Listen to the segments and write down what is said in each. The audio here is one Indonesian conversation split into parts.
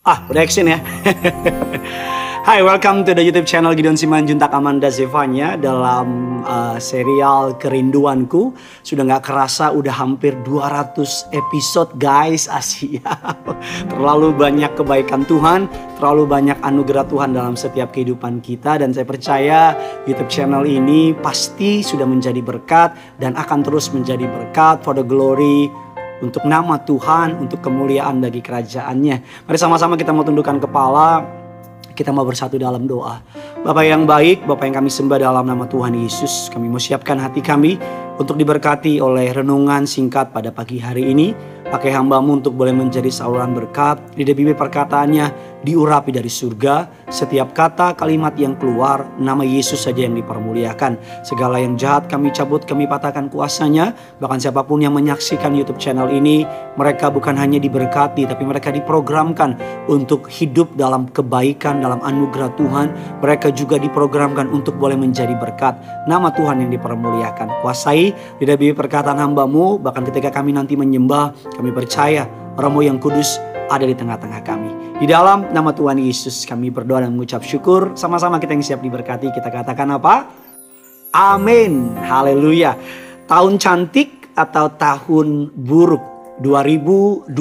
Ah, udah ya. Hai, welcome to the YouTube channel Gideon Simanjuntak Amanda Zevanya dalam uh, serial Kerinduanku. Sudah nggak kerasa udah hampir 200 episode guys, Asia. terlalu banyak kebaikan Tuhan, terlalu banyak anugerah Tuhan dalam setiap kehidupan kita dan saya percaya YouTube channel ini pasti sudah menjadi berkat dan akan terus menjadi berkat for the glory untuk nama Tuhan, untuk kemuliaan bagi kerajaannya. Mari sama-sama kita mau tundukkan kepala, kita mau bersatu dalam doa. Bapak yang baik, Bapak yang kami sembah dalam nama Tuhan Yesus, kami mau siapkan hati kami untuk diberkati oleh renungan singkat pada pagi hari ini. Pakai hambamu untuk boleh menjadi saluran berkat. Lidah bibir perkataannya diurapi dari surga. Setiap kata kalimat yang keluar, nama Yesus saja yang dipermuliakan. Segala yang jahat kami cabut, kami patahkan kuasanya. Bahkan siapa pun yang menyaksikan YouTube channel ini, mereka bukan hanya diberkati, tapi mereka diprogramkan untuk hidup dalam kebaikan, dalam anugerah Tuhan. Mereka juga diprogramkan untuk boleh menjadi berkat. Nama Tuhan yang dipermuliakan. Kuasai lidah bibir perkataan hambamu, bahkan ketika kami nanti menyembah, kami percaya Romo yang kudus ada di tengah-tengah kami. Di dalam nama Tuhan Yesus kami berdoa dan mengucap syukur. Sama-sama kita yang siap diberkati. Kita katakan apa? Amin. Haleluya. Tahun cantik atau tahun buruk? 2022.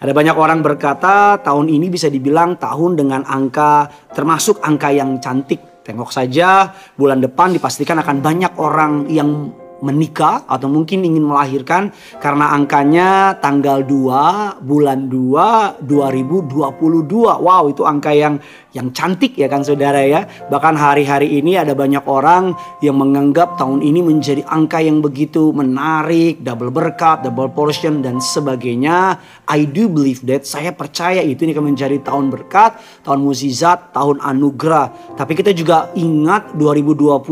Ada banyak orang berkata tahun ini bisa dibilang tahun dengan angka termasuk angka yang cantik. Tengok saja bulan depan dipastikan akan banyak orang yang menikah atau mungkin ingin melahirkan karena angkanya tanggal 2 bulan 2 2022. Wow, itu angka yang yang cantik ya kan saudara ya. Bahkan hari-hari ini ada banyak orang yang menganggap tahun ini menjadi angka yang begitu menarik, double berkat, double portion dan sebagainya. I do believe that saya percaya itu ini akan menjadi tahun berkat, tahun mukjizat, tahun anugerah. Tapi kita juga ingat 2020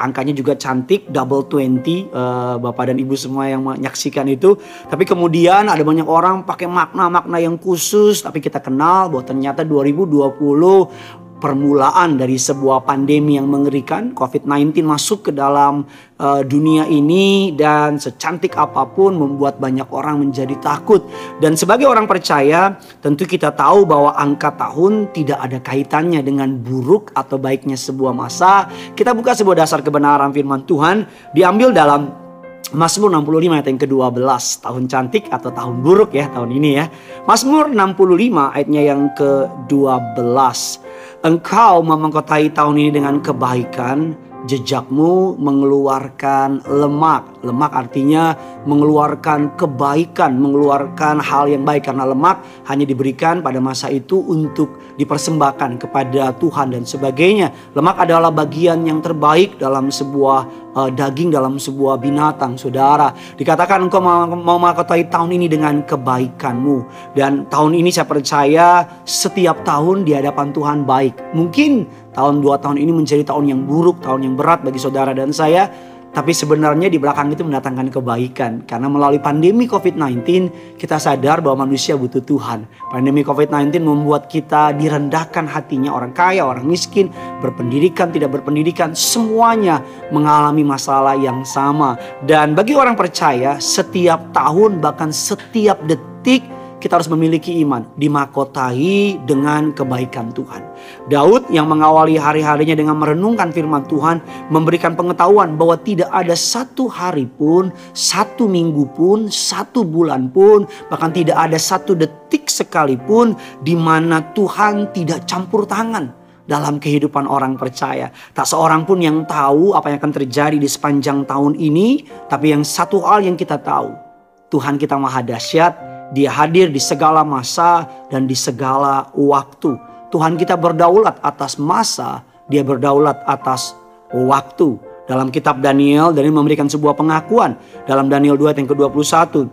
angkanya juga cantik, double 20 uh, Bapak dan Ibu semua yang menyaksikan itu. Tapi kemudian ada banyak orang pakai makna-makna yang khusus tapi kita kenal bahwa ternyata 2020 permulaan dari sebuah pandemi yang mengerikan COVID-19 masuk ke dalam uh, dunia ini dan secantik apa pun membuat banyak orang menjadi takut. Dan sebagai orang percaya tentu kita tahu bahwa angka tahun tidak ada kaitannya dengan buruk atau baiknya sebuah masa. Kita buka sebuah dasar kebenaran firman Tuhan diambil dalam Mazmur 65 ayat yang ke-12 Tahun cantik atau tahun buruk ya tahun ini ya. Mazmur 65 ayatnya yang ke-12 Engkau memengkotai tahun ini dengan kebaikan Jejakmu mengeluarkan lemak Lemak artinya mengeluarkan kebaikan Mengeluarkan hal yang baik Karena lemak hanya diberikan pada masa itu untuk dipersembahkan kepada Tuhan dan sebagainya Lemak adalah bagian yang terbaik dalam sebuah uh, daging dalam sebuah binatang, saudara. Dikatakan engkau mau memakai tahun ini dengan kebaikanmu. Dan tahun ini saya percaya setiap tahun di hadapan Tuhan baik. Mungkin tahun dua tahun ini menjadi tahun yang buruk, tahun yang berat bagi saudara dan saya. Tapi sebenarnya di belakang itu mendatangkan kebaikan. Karena melalui pandemi COVID-19 kita sadar bahwa manusia butuh Tuhan. Pandemi COVID-19 membuat kita direndahkan hatinya orang kaya, orang miskin, berpendidikan, tidak berpendidikan. Semuanya mengalami masalah yang sama. Dan bagi orang percaya setiap tahun bahkan setiap detik kita harus memiliki iman, dimakotai dengan kebaikan Tuhan. Daud yang mengawali hari-harinya dengan merenungkan firman Tuhan, memberikan pengetahuan bahwa tidak ada satu hari pun, satu minggu pun, satu bulan pun, bahkan tidak ada satu detik sekalipun di mana Tuhan tidak campur tangan dalam kehidupan orang percaya. Tak seorang pun yang tahu apa yang akan terjadi di sepanjang tahun ini, tapi yang satu hal yang kita tahu, Tuhan kita maha dahsyat, dia hadir di segala masa dan di segala waktu. Tuhan kita berdaulat atas masa, dia berdaulat atas waktu. Dalam kitab Daniel, Daniel memberikan sebuah pengakuan. Dalam Daniel 2 yang ke-21,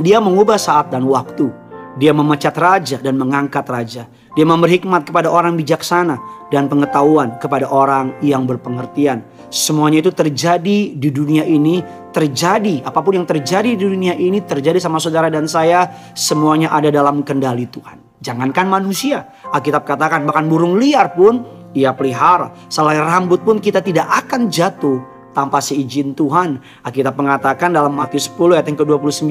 dia mengubah saat dan waktu. Dia memecat raja dan mengangkat raja. Dia memberi hikmat kepada orang bijaksana dan pengetahuan kepada orang yang berpengertian. Semuanya itu terjadi di dunia ini, terjadi apa pun yang terjadi di dunia ini terjadi sama saudara dan saya, semuanya ada dalam kendali Tuhan. Jangankan manusia, Alkitab katakan bahkan burung liar pun ia pelihara. Selai rambut pun kita tidak akan jatuh tanpa seizin Tuhan. Alkitab mengatakan dalam Matius 10 ayat yang ke-29,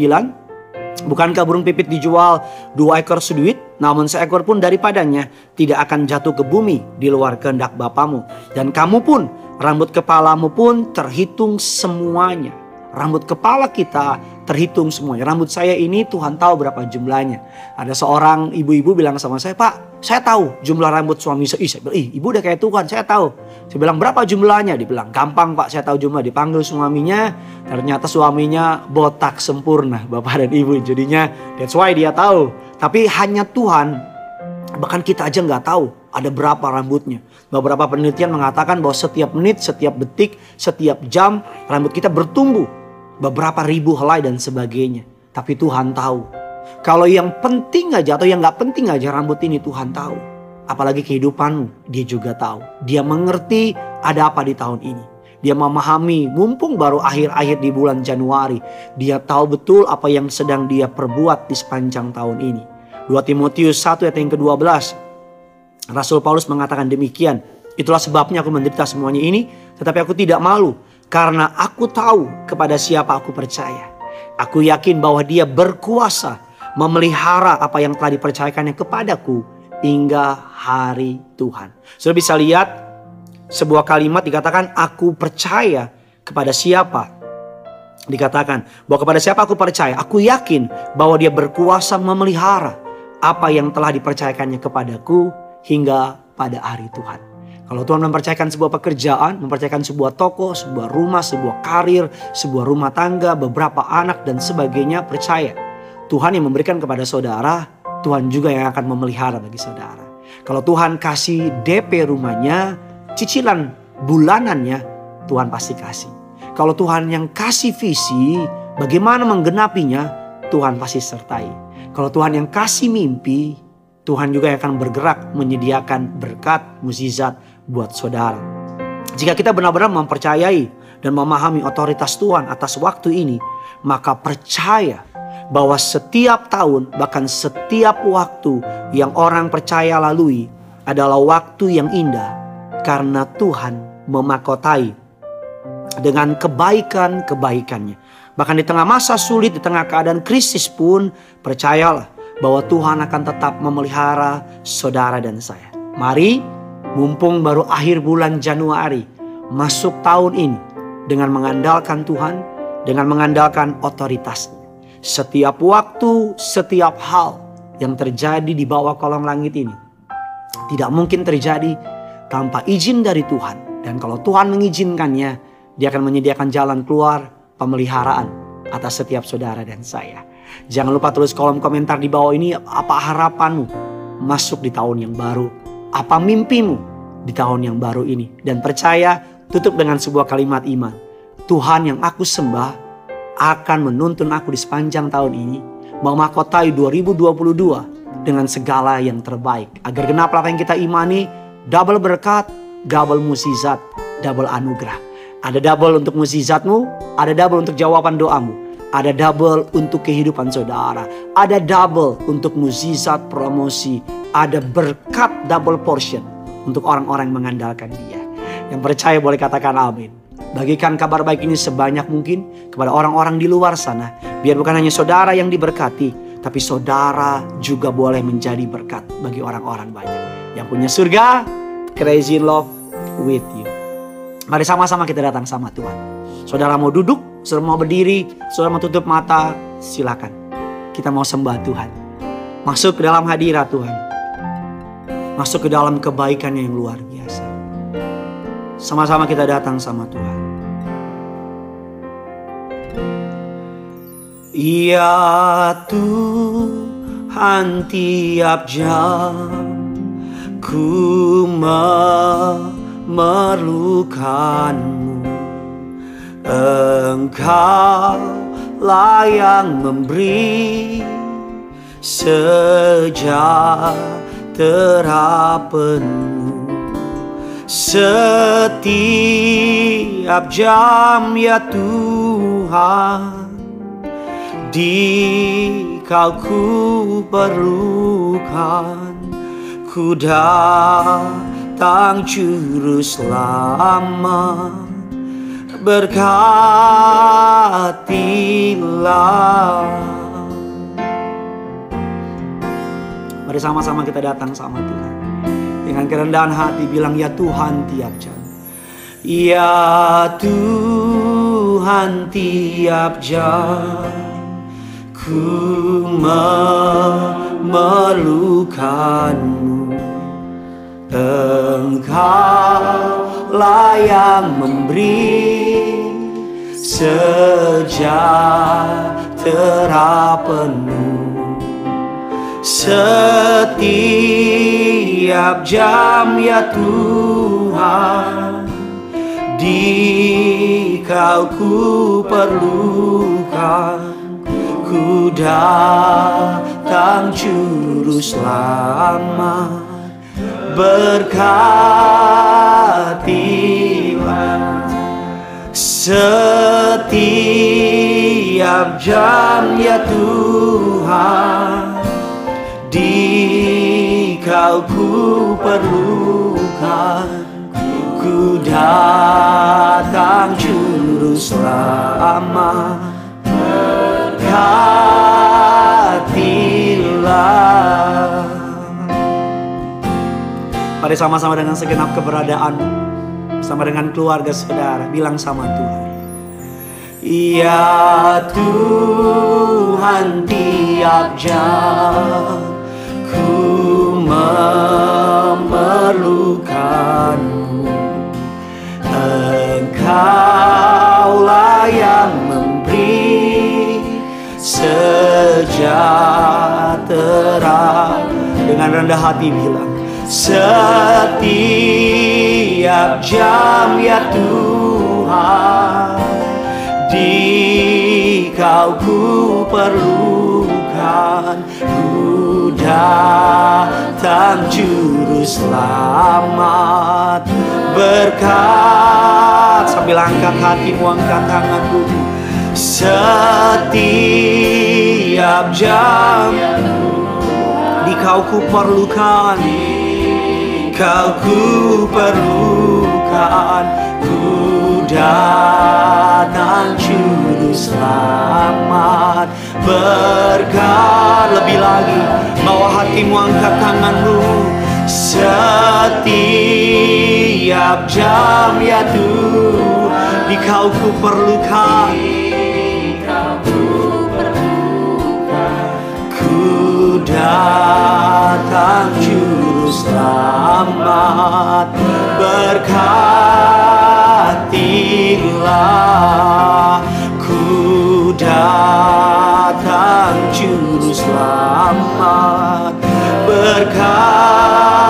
Bukankah burung pipit dijual dua ekor seduit, namun seekor pun daripadanya tidak akan jatuh ke bumi di luar kehendak Bapamu. Dan kamu pun, rambut kepalamu pun terhitung semuanya. Rambut kepala kita terhitung semuanya. Rambut saya ini Tuhan tahu berapa jumlahnya. Ada seorang ibu-ibu bilang sama saya, Pak, saya tahu jumlah rambut suami saya. Ih, saya bilang, Ih ibu udah kayak Tuhan, saya tahu. Saya bilang, berapa jumlahnya? Dibilang, gampang Pak, saya tahu jumlah. Dipanggil suaminya, ternyata suaminya botak sempurna, Bapak dan Ibu. Jadinya, that's why dia tahu. Tapi hanya Tuhan, bahkan kita aja nggak tahu ada berapa rambutnya. Beberapa penelitian mengatakan bahwa setiap menit, setiap detik, setiap jam rambut kita bertumbuh beberapa ribu helai dan sebagainya. Tapi Tuhan tahu. Kalau yang penting aja atau yang nggak penting aja rambut ini Tuhan tahu. Apalagi kehidupanmu, dia juga tahu. Dia mengerti ada apa di tahun ini. Dia memahami mumpung baru akhir-akhir di bulan Januari. Dia tahu betul apa yang sedang dia perbuat di sepanjang tahun ini. 2 Timotius 1 ayat yang ke-12. Rasul Paulus mengatakan demikian. Itulah sebabnya aku menderita semuanya ini. Tetapi aku tidak malu karena aku tahu kepada siapa aku percaya. Aku yakin bahwa dia berkuasa memelihara apa yang telah dipercayakannya kepadaku hingga hari Tuhan. Sudah bisa lihat sebuah kalimat dikatakan aku percaya kepada siapa. Dikatakan bahwa kepada siapa aku percaya. Aku yakin bahwa dia berkuasa memelihara apa yang telah dipercayakannya kepadaku hingga pada hari Tuhan. Kalau Tuhan mempercayakan sebuah pekerjaan, mempercayakan sebuah toko, sebuah rumah, sebuah karir, sebuah rumah tangga, beberapa anak dan sebagainya, percaya. Tuhan yang memberikan kepada saudara, Tuhan juga yang akan memelihara bagi saudara. Kalau Tuhan kasih DP rumahnya, cicilan bulanannya, Tuhan pasti kasih. Kalau Tuhan yang kasih visi, bagaimana menggenapinya, Tuhan pasti sertai. Kalau Tuhan yang kasih mimpi, Tuhan juga yang akan bergerak menyediakan berkat, mukjizat, buat saudara. Jika kita benar-benar mempercayai dan memahami otoritas Tuhan atas waktu ini, maka percaya bahwa setiap tahun, bahkan setiap waktu yang orang percaya lalui adalah waktu yang indah karena Tuhan memakotai dengan kebaikan-kebaikannya. Bahkan di tengah masa sulit, di tengah keadaan krisis pun, percayalah bahwa Tuhan akan tetap memelihara saudara dan saya. Mari Mumpung baru akhir bulan Januari, masuk tahun ini dengan mengandalkan Tuhan, dengan mengandalkan otoritasnya. Setiap waktu, setiap hal yang terjadi di bawah kolong langit ini tidak mungkin terjadi tanpa izin dari Tuhan. Dan kalau Tuhan mengizinkannya, dia akan menyediakan jalan keluar pemeliharaan atas setiap saudara dan saya. Jangan lupa tulis kolom komentar di bawah ini apa harapanmu masuk di tahun yang baru apa mimpimu di tahun yang baru ini? Dan percaya tutup dengan sebuah kalimat iman. Tuhan yang aku sembah akan menuntun aku di sepanjang tahun ini. Memakotai 2022 dengan segala yang terbaik. Agar genap apa yang kita imani, double berkat, double musizat, double anugerah. Ada double untuk musizatmu, ada double untuk jawaban doamu. Ada double untuk kehidupan saudara. Ada double untuk mukjizat promosi. Ada berkat double portion untuk orang-orang yang mengandalkan dia. Yang percaya boleh katakan amin. Bagikan kabar baik ini sebanyak mungkin kepada orang-orang di luar sana. Biar bukan hanya saudara yang diberkati, tapi saudara juga boleh menjadi berkat bagi orang-orang banyak. Yang punya surga, crazy love with you. Mari sama-sama kita datang sama Tuhan. Saudara mau duduk, Saudara mau berdiri, saudara mau tutup mata, silakan. Kita mau sembah Tuhan. Masuk ke dalam hadirat Tuhan. Masuk ke dalam kebaikan yang luar biasa. Sama-sama kita datang sama Tuhan. Ya Tuhan tiap jam ku memerlukanmu Engkau lah yang memberi sejahtera penuh setiap jam ya Tuhan di kau ku perlukan ku datang juru selamat berkatilah Mari sama-sama kita datang sama Tuhan. Dengan kerendahan hati bilang ya Tuhan tiap jam. Ya Tuhan tiap jam ku memerlukanmu Engkaulah yang memberi sejahtera penuh setiap jam ya Tuhan di kau ku perlukan. Ku datang juru selamat berkatilah. Setiap jam ya Tuhan di kau ku perlukan ku datang juru selamat berkatilah. Mari sama-sama dengan segenap keberadaan Sama dengan keluarga saudara Bilang sama Tuhan. Ya Tuhan tiap jam memerlukanmu. Engkaulah yang memberi sejahtera. Dengan rendah hati bilang setiap jam ya Tuhan di kau ku perlukan. ku datang juru selamat. Berkat sambil angkat hatimu angkat tanganmu setiap jam di kau ku perlukan kau ku perlukan angkat tanganmu setiap jam? Ya Tuhan di kau ku perlukan. Ku datang juru selamat berkatilah. Ku datang juru selamat berkatilah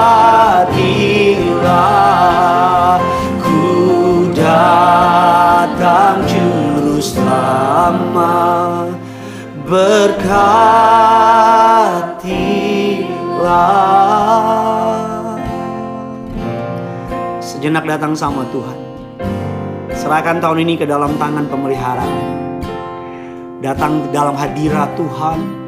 datang Sejenak datang sama Tuhan. Serahkan tahun ini ke dalam tangan pemeliharaan Datang dalam hadirat Tuhan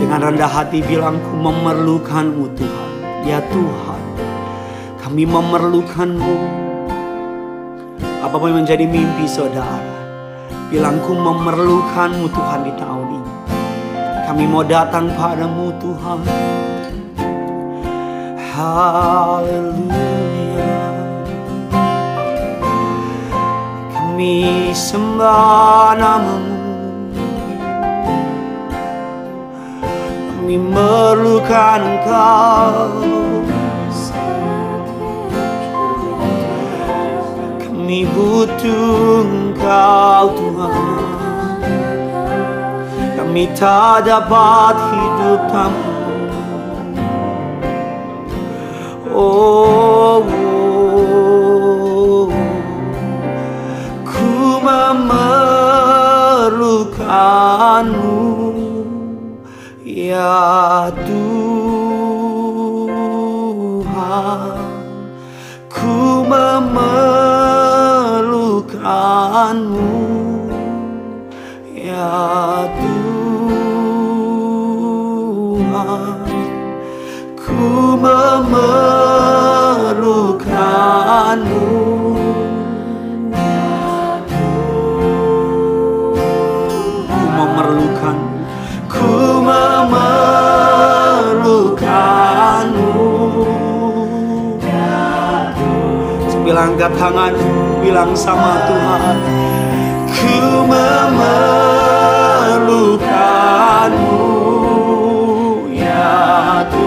Dengan rendah hati bilang ku memerlukanmu Tuhan. Ya Tuhan Kami memerlukanmu. Apa pun yang menjadi mimpi saudara Bilang ku memerlukanmu Tuhan di tahun ini. Kami mau datang padamu Tuhan. Haleluya. Kami sembah namamu Kami memerlukan engkau. Kami butuh engkau Tuhan. Kami tak dapat hidup tanpa Oh, oh, ku memerlukanmu ya Tuhan ku memerlukanmu ya Tuhan ku memerlukanmu Angkat tangan, bilang sama Tuhan. Ku memerlukanmu ya Tuhan.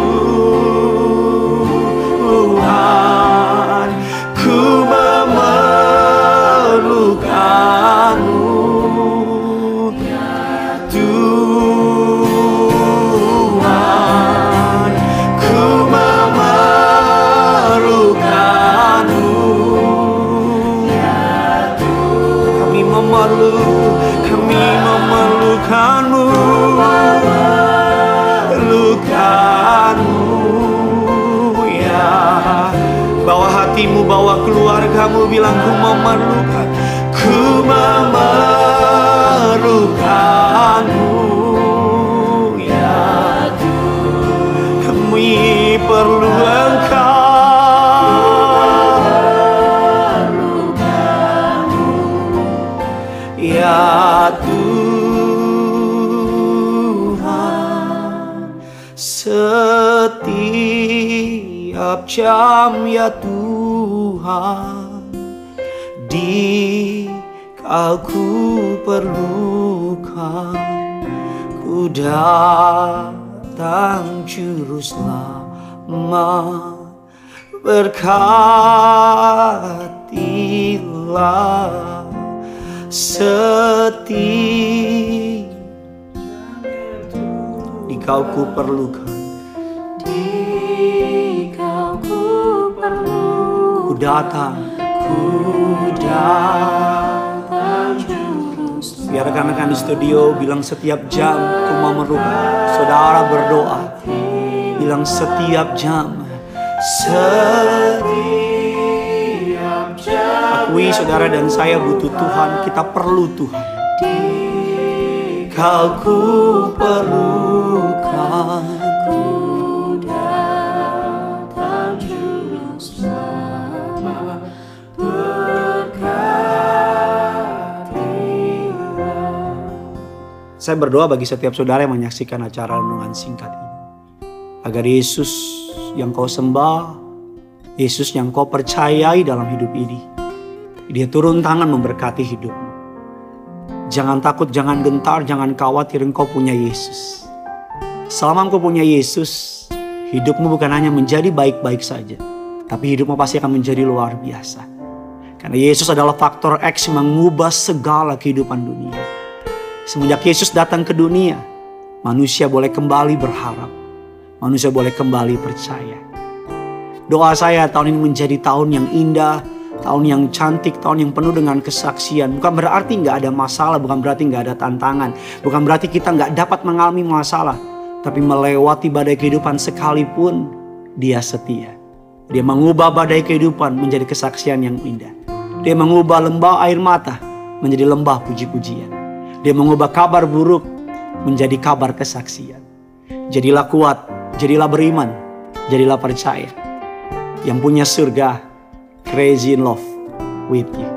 Jam ya Tuhan. Di kau ku perlukan. Ku datang juru selamat Berkatilah setiap di kau ku perlukan datang. Ku datang. Biar rekan-rekan di studio bilang setiap jam ku memerlukan. Saudara berdoa bilang setiap jam. Setiap akui saudara dan saya butuh Tuhan kita perlu Tuhan. Kau ku perlukan Saya berdoa bagi setiap saudara yang menyaksikan acara renungan singkat ini. Agar Yesus yang kau sembah, Yesus yang kau percayai dalam hidup ini. Dia turun tangan memberkati hidupmu. Jangan takut, jangan gentar, jangan khawatir engkau punya Yesus. Selama engkau punya Yesus, hidupmu bukan hanya menjadi baik-baik saja. Tapi hidupmu pasti akan menjadi luar biasa. Karena Yesus adalah faktor X yang mengubah segala kehidupan dunia. Semenjak Yesus datang ke dunia, manusia boleh kembali berharap. Manusia boleh kembali percaya. Doa saya tahun ini menjadi tahun yang indah, tahun yang cantik, tahun yang penuh dengan kesaksian. Bukan berarti nggak ada masalah, bukan berarti nggak ada tantangan, bukan berarti kita nggak dapat mengalami masalah. Tapi melewati badai kehidupan sekalipun, dia setia. Dia mengubah badai kehidupan menjadi kesaksian yang indah. Dia mengubah lembah air mata menjadi lembah puji-pujian. Dia mengubah kabar buruk menjadi kabar kesaksian. Jadilah kuat, jadilah beriman, jadilah percaya. Yang punya surga, crazy in love with you.